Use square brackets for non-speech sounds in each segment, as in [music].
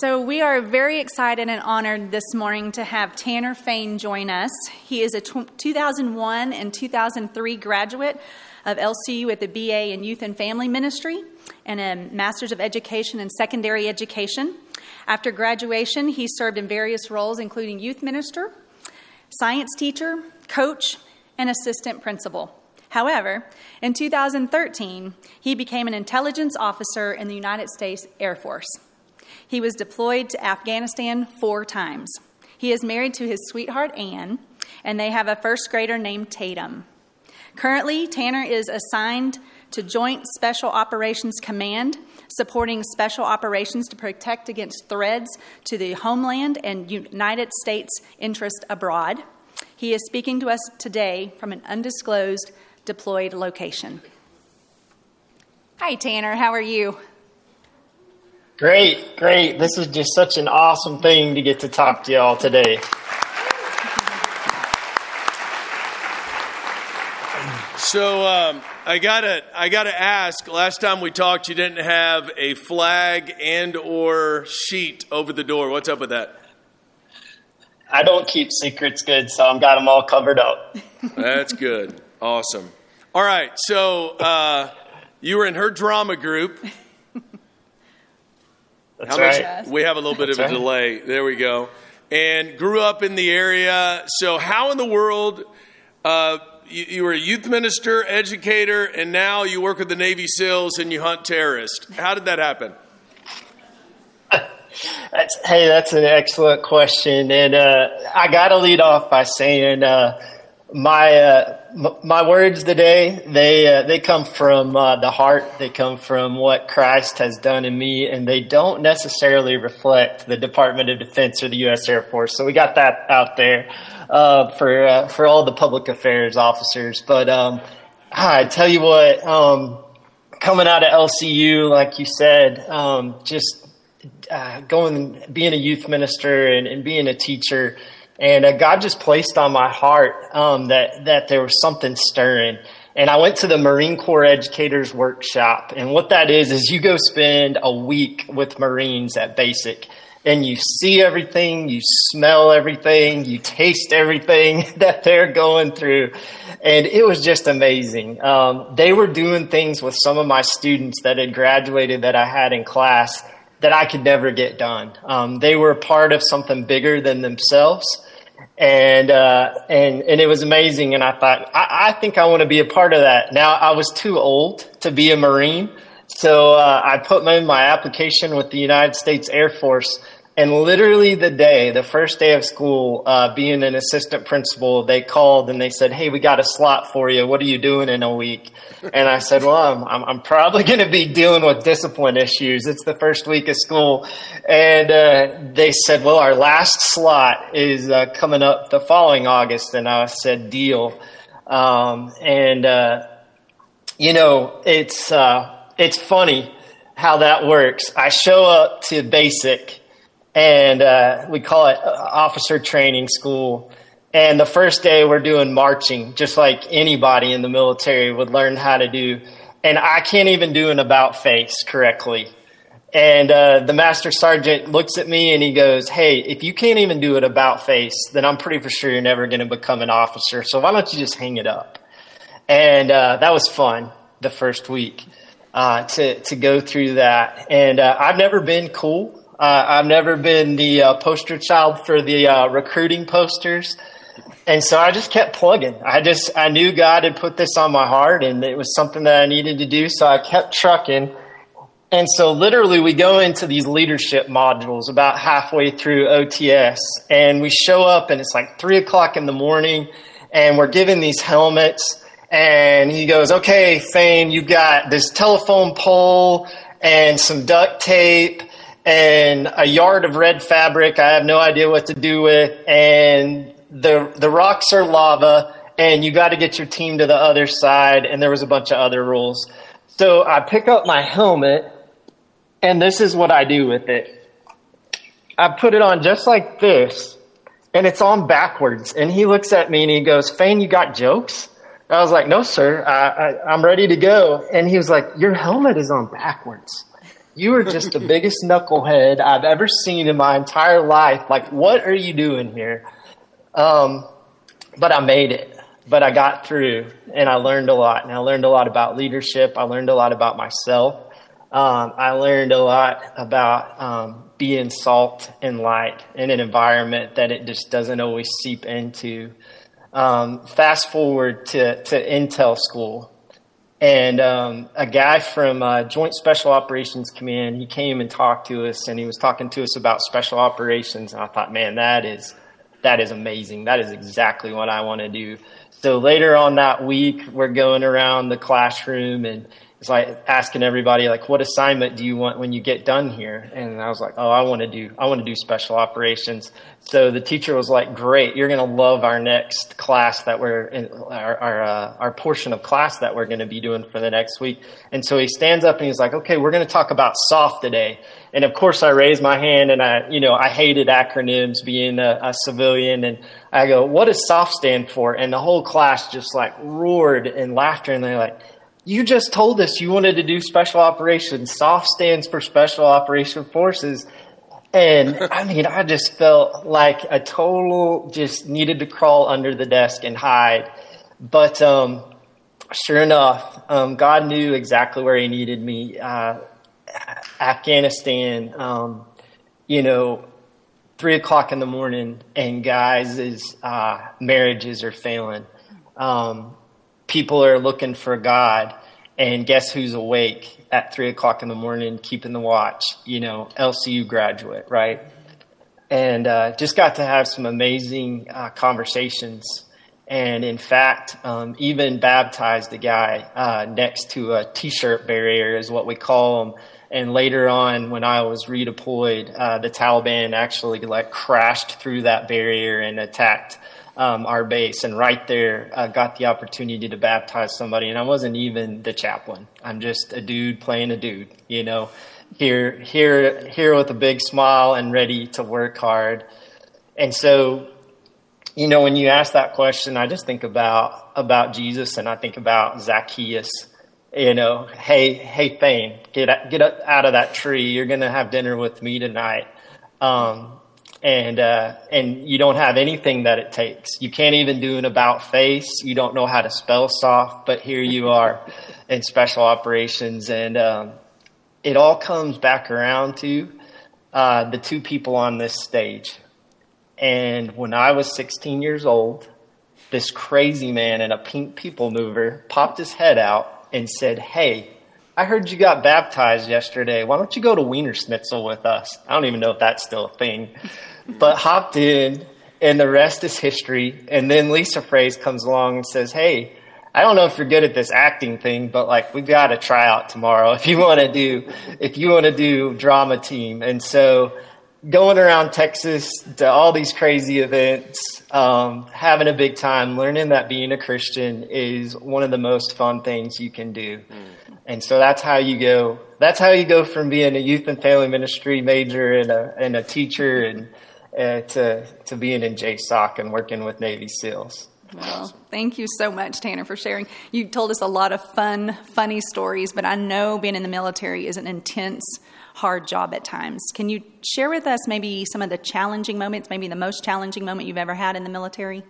So, we are very excited and honored this morning to have Tanner Fain join us. He is a 2001 and 2003 graduate of LCU with a BA in Youth and Family Ministry and a Master's of Education in Secondary Education. After graduation, he served in various roles, including youth minister, science teacher, coach, and assistant principal. However, in 2013, he became an intelligence officer in the United States Air Force. He was deployed to Afghanistan four times. He is married to his sweetheart, Anne, and they have a first grader named Tatum. Currently, Tanner is assigned to Joint Special Operations Command, supporting special operations to protect against threats to the homeland and United States interest abroad. He is speaking to us today from an undisclosed deployed location. Hi, Tanner. How are you? Great, great. This is just such an awesome thing to get to talk to y'all today. So um, I gotta, I gotta ask. Last time we talked, you didn't have a flag and or sheet over the door. What's up with that? I don't keep secrets good, so I've got them all covered up. That's good. Awesome. All right. So uh, you were in her drama group. That's How right. Much, we have a little bit That's of a right. delay. There we go. And grew up in the area. So, how in the world? Uh, you, you, were a youth minister, educator, and now you work with the Navy SEALs and you hunt terrorists. How did that happen? [laughs] That's, hey, that's an excellent question, and uh, I got to lead off by saying uh, my uh, m- my words today they uh, they come from uh, the heart. They come from what Christ has done in me, and they don't necessarily reflect the Department of Defense or the U.S. Air Force. So we got that out there uh, for uh, for all the public affairs officers. But um, I tell you what, um, coming out of LCU, like you said, um, just uh, going being a youth minister and, and being a teacher and uh, God just placed on my heart um, that that there was something stirring. And I went to the Marine Corps Educators Workshop, and what that is is you go spend a week with Marines at basic, and you see everything, you smell everything, you taste everything [laughs] that they're going through, and it was just amazing. Um, they were doing things with some of my students that had graduated that I had in class that I could never get done. Um, they were part of something bigger than themselves and uh, and and it was amazing. And I thought, I, I think I want to be a part of that. Now I was too old to be a Marine, so uh, I put in my application with the United States Air Force. And literally the day, the first day of school, uh, being an assistant principal, they called and they said, "Hey, we got a slot for you. What are you doing in a week?" And I said, "Well, I'm I'm, I'm probably [laughs] going to be dealing with discipline issues. It's the first week of school." And uh, they said, "Well, our last slot is uh, coming up the following August." And I said, "Deal." Um, and uh, you know, it's uh, it's funny how that works. I show up to basic and uh, we call it uh, officer training school. And the first day we're doing marching, just like anybody in the military would learn how to do. And I can't even do an about face correctly. And uh, the master sergeant looks at me and he goes, Hey, if you can't even do it about face, then I'm pretty for sure you're never going to become an officer. So why don't you just hang it up? And uh, that was fun the first week uh, to, to go through that. And uh, I've never been cool uh, I've never been the uh, poster child for the uh, recruiting posters. And so I just kept plugging. I just, I knew God had put this on my heart and it was something that I needed to do. So I kept trucking. And so literally we go into these leadership modules about halfway through OTS and we show up and it's like three o'clock in the morning and we're given these helmets and he goes, okay, Fain, you've got this telephone pole and some duct tape and a yard of red fabric I have no idea what to do with, and the the rocks are lava, and you got to get your team to the other side, and there was a bunch of other rules. So I pick up my helmet, and this is what I do with it. I put it on just like this, and it's on backwards. And he looks at me and he goes, "Fain, you got jokes?" I was like, "No, sir. I, I, I'm ready to go." And he was like, "Your helmet is on backwards." You are just the biggest knucklehead I've ever seen in my entire life. Like, what are you doing here? Um, but I made it. But I got through and I learned a lot. And I learned a lot about leadership. I learned a lot about myself. Um, I learned a lot about um, being salt and light in an environment that it just doesn't always seep into. Um, fast forward to, to Intel school. And um, a guy from uh, Joint Special Operations Command, he came and talked to us, and he was talking to us about special operations. And I thought, man, that is that is amazing. That is exactly what I want to do. So later on that week, we're going around the classroom, and it's like asking everybody like what assignment do you want when you get done here? And i was like oh i want to do i want to do special operations. So the teacher was like great you're going to love our next class that we're in our our, uh, our portion of class that we're going to be doing for the next week. And so he stands up and he's like okay we're going to talk about soft today. And of course i raised my hand and i you know i hated acronyms being a, a civilian. And i go what does soft stand for? And the whole class just like roared in laughter and they're like you just told us you wanted to do special operations. SOF stands for Special Operation Forces. And I mean, I just felt like a total just needed to crawl under the desk and hide. But um, sure enough, um, God knew exactly where He needed me. Uh, Afghanistan, um, you know, three o'clock in the morning, and guys' uh, marriages are failing. Um, people are looking for God. And guess who's awake at three o'clock in the morning, keeping the watch? You know, LCU graduate, right? And uh, just got to have some amazing uh, conversations. And in fact, um, even baptized a guy uh, next to a t-shirt barrier, is what we call them. And later on, when I was redeployed, uh, the Taliban actually like crashed through that barrier and attacked um, our base, and right there, I got the opportunity to baptize somebody. And I wasn't even the chaplain. I'm just a dude playing a dude, you know, here, here, here with a big smile and ready to work hard. And so, you know, when you ask that question, I just think about about Jesus, and I think about Zacchaeus. You know, hey, hey, Fain, get get out of that tree. You're to have dinner with me tonight. Um, and uh, and you don't have anything that it takes. You can't even do an about face. You don't know how to spell soft, but here you are in special operations, and um, it all comes back around to uh, the two people on this stage. And when I was 16 years old, this crazy man in a pink people mover popped his head out and said, "Hey." I heard you got baptized yesterday. Why don't you go to Wiener Schnitzel with us? I don't even know if that's still a thing [laughs] but hopped in, and the rest is history. And then Lisa Phrase comes along and says, "Hey, I don't know if you're good at this acting thing, but like we've got a tryout tomorrow [laughs] if you want to do if you want to do drama team." And so going around Texas to all these crazy events, um, having a big time, learning that being a Christian is one of the most fun things you can do. Mm. And so that's how you go. That's how you go from being a youth and family ministry major and a and a teacher and uh, to to being in JSOC and working with Navy SEALs. Well, thank you so much, Tanner, for sharing. You told us a lot of fun, funny stories, but I know being in the military is an intense, hard job at times. Can you share with us maybe some of the challenging moments, maybe the most challenging moment you've ever had in the military?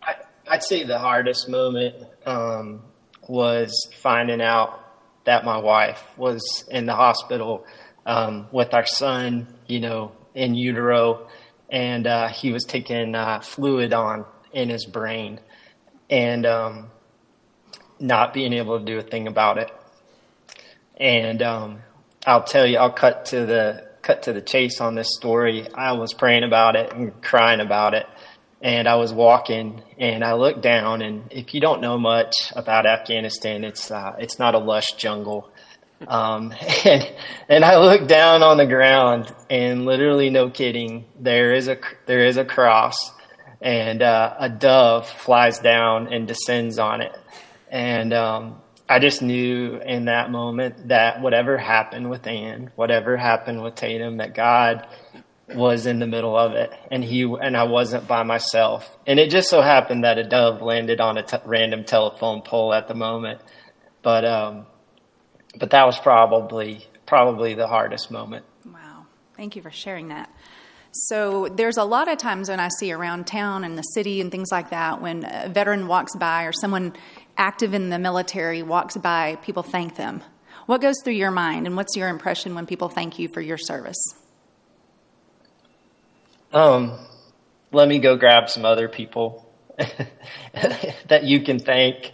I, would say the hardest moment um, was finding out that my wife was in the hospital um, with our son, you know, in utero, and uh, he was taking uh, fluid on in his brain, and um, not being able to do a thing about it. And um, I'll tell you, I'll cut to the cut to the chase on this story. I was praying about it and crying about it, and I was walking, and I looked down, and if you don't know much about Afghanistan, it's uh, it's not a lush jungle. Um, [laughs] and, and I looked down on the ground and literally no kidding, there is a, there is a cross and, uh, a dove flies down and descends on it. And, um, I just knew in that moment that whatever happened with Ann, whatever happened with Tatum, that God was in the middle of it and he and I wasn't by myself. And it just so happened that a dove landed on a t- random telephone pole at the moment. But um but that was probably probably the hardest moment. Wow. Thank you for sharing that. So there's a lot of times when I see around town and the city and things like that when a veteran walks by or someone active in the military walks by, people thank them. What goes through your mind and what's your impression when people thank you for your service? Um, let me go grab some other people [laughs] that you can thank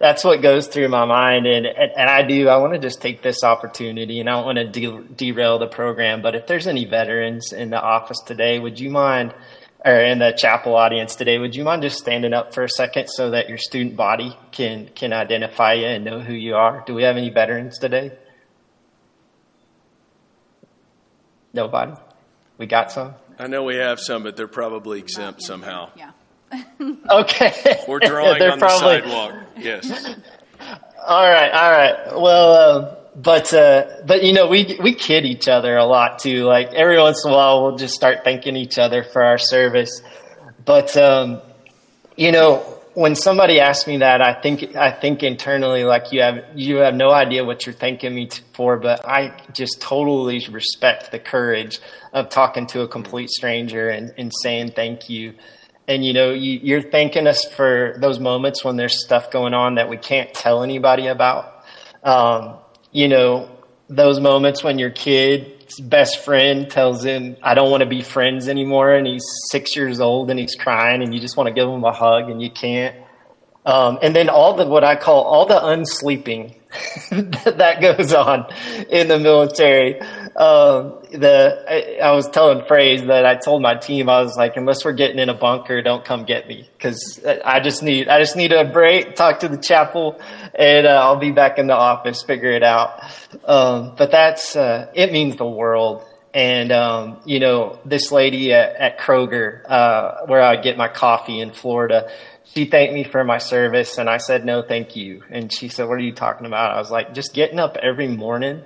that's what goes through my mind. And, and, I do, I want to just take this opportunity and I don't want to de- derail the program, but if there's any veterans in the office today, would you mind, or in the chapel audience today, would you mind just standing up for a second so that your student body can, can identify you and know who you are? Do we have any veterans today? Nobody? We got some? I know we have some, but they're probably exempt somehow. Yeah. [laughs] okay. We're drawing on probably... the sidewalk. Yes. [laughs] all right. All right. Well, uh, but uh, but you know we we kid each other a lot too. Like every once in a while, we'll just start thanking each other for our service. But um, you know, when somebody asks me that, I think I think internally like you have you have no idea what you're thanking me for. But I just totally respect the courage of talking to a complete stranger and, and saying thank you and you know you, are thanking us for those moments when there's stuff going on that we can't tell anybody about um, you know those moments when your kid's best friend tells him i don't want to be friends anymore and he's six years old and he's crying and you just want to give him a hug and you can't um, and then all the what i call all the unsleeping [laughs] that goes on in the military um, the I, I, was telling Phrase that I told my team I was like, unless we're getting in a bunker, don't come get me because I just need I just need a break, talk to the chapel, and uh, I'll be back in the office, figure it out. Um, but that's uh, it means the world. And um, you know, this lady at, at Kroger, uh, where I get my coffee in Florida, she thanked me for my service, and I said no, thank you. And she said, "What are you talking about?" I was like, "Just getting up every morning."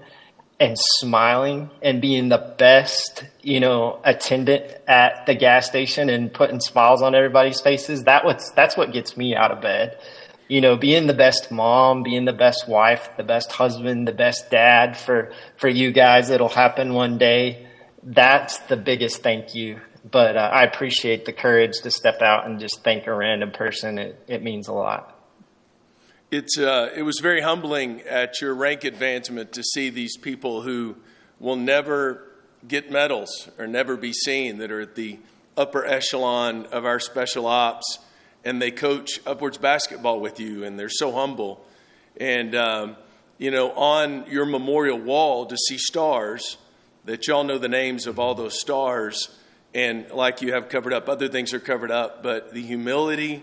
and smiling and being the best, you know, attendant at the gas station and putting smiles on everybody's faces, that what's that's what gets me out of bed. You know, being the best mom, being the best wife, the best husband, the best dad for for you guys it'll happen one day. That's the biggest thank you. But uh, I appreciate the courage to step out and just thank a random person. It it means a lot. It's, uh, it was very humbling at your rank advancement to see these people who will never get medals or never be seen that are at the upper echelon of our special ops and they coach upwards basketball with you and they're so humble. And, um, you know, on your memorial wall to see stars, that y'all know the names of all those stars, and like you have covered up, other things are covered up, but the humility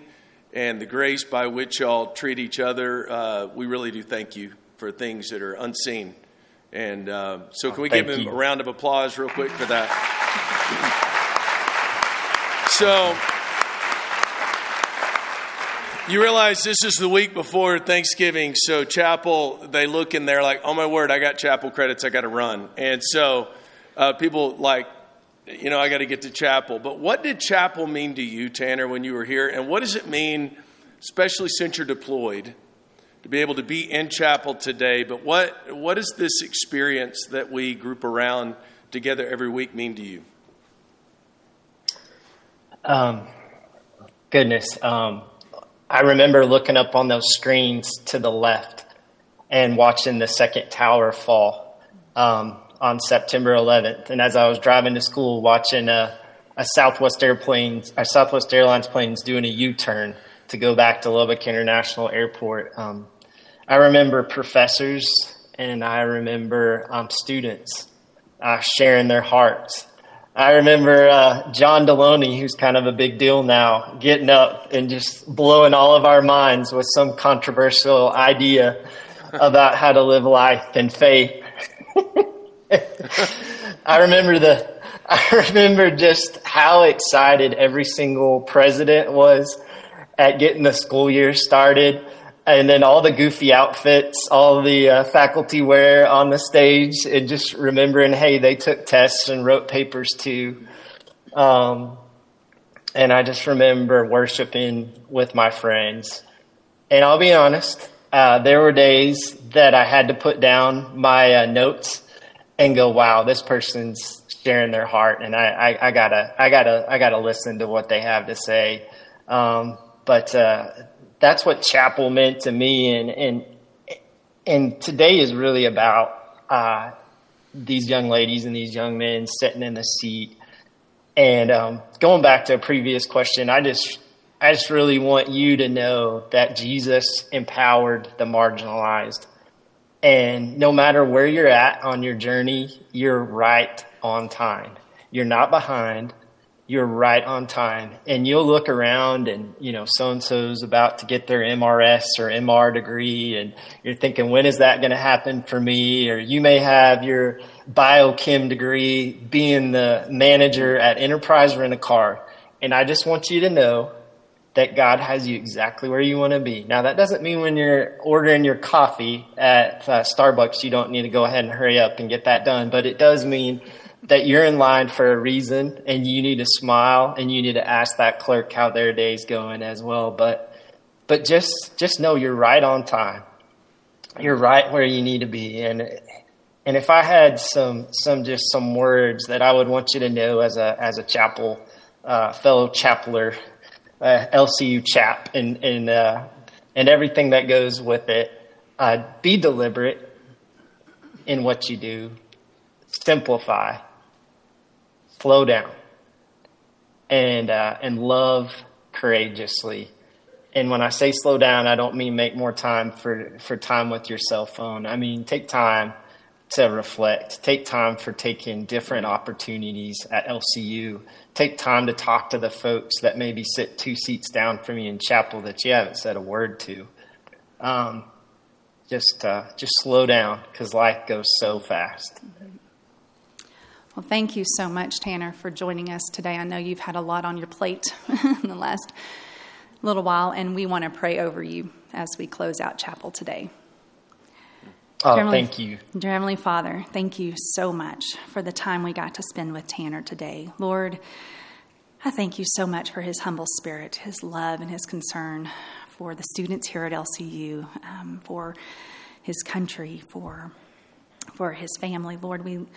and the grace by which y'all treat each other. Uh, we really do thank you for things that are unseen. And uh, so, can we give him you. a round of applause, real quick, for that? so, you realize this is the week before Thanksgiving, so chapel, they look and they're like, oh my word, I got chapel credits, I got to run. And so, uh, people like you know, I got to get to chapel. But what did chapel mean to you, Tanner, when you were here? And what does it mean, especially since you're deployed, to be able to be in chapel today? But what, what does this experience that we group around together every week mean to you? Um, goodness. Um, I remember looking up on those screens to the left and watching the second tower fall. Um, on September 11th. And as I was driving to school, watching a, a Southwest Airplanes, a Southwest Airlines planes doing a U-turn to go back to Lubbock International Airport, um, I remember professors and I remember um, students uh, sharing their hearts. I remember uh, John Delony, who's kind of a big deal now, getting up and just blowing all of our minds with some controversial idea about how to live life in faith. [laughs] I remember the [laughs] I remember just how excited every single president was at getting the school year started. And then all the goofy outfits, all the uh, faculty wear on the stage, and just remembering, hey, they took tests and wrote papers too. Um, and I just remember worshiping with my friends. And I'll be honest, Uh, there were days that I had to put down my uh, notes and go, "Wow, this person's sharing their heart," and I, I, I, gotta, I gotta, I gotta listen to what they have to say. Um, but uh, that's what chapel meant to me, and and and today is really about uh, these young ladies and these young men sitting in the seat. And um, going back to a previous question, I just I just really want you to know that Jesus empowered the marginalized. And no matter where you're at on your journey, you're right on time. You're not behind you're right on time. And you'll look around and, you know, so and so's about to get their MRS or MR degree. And you're thinking, when is that going to happen for me? Or you may have your biochem degree being the manager at Enterprise Rent a Car. And I just want you to know that God has you exactly where you want to be. Now, that doesn't mean when you're ordering your coffee at uh, Starbucks, you don't need to go ahead and hurry up and get that done. But it does mean that you're in line for a reason and you need to smile and you need to ask that clerk how their day's going as well. But but just just know you're right on time. You're right where you need to be. And and if I had some some just some words that I would want you to know as a as a chapel uh, fellow chapeler, uh, LCU chap, and and uh, and everything that goes with it, uh, be deliberate in what you do. Simplify slow down and uh, and love courageously. And when I say slow down, I don't mean make more time for, for time with your cell phone. I mean take time to reflect. Take time for taking different opportunities at LCU. Take time to talk to the folks that maybe sit two seats down from you in chapel that you haven't said a word to. Um, just uh, just slow down because life goes so fast. Well, thank you so much, Tanner, for joining us today. I know you've had a lot on your plate [laughs] in the last little while, and we want to pray over you as we close out chapel today. Oh, Heavenly, thank you. Dear Heavenly Father, thank you so much for the time we got to spend with Tanner today. Lord, I thank you so much for his humble spirit, his love, and his concern for the students here at LCU, um, for his country, for for his family. Lord, we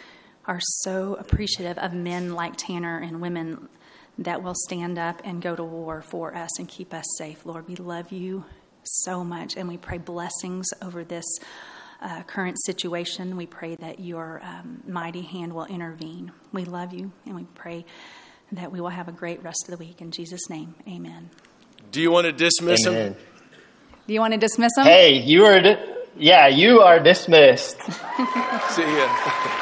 are so appreciative of men like Tanner and women that will stand up and go to war for us and keep us safe. Lord, we love you so much and we pray blessings over this uh, current situation. We pray that your um, mighty hand will intervene. We love you and we pray that we will have a great rest of the week. In Jesus' name, amen. Do you want to dismiss amen. him? Do you want to dismiss him? Hey, you are, di- yeah, you are dismissed. [laughs] See ya.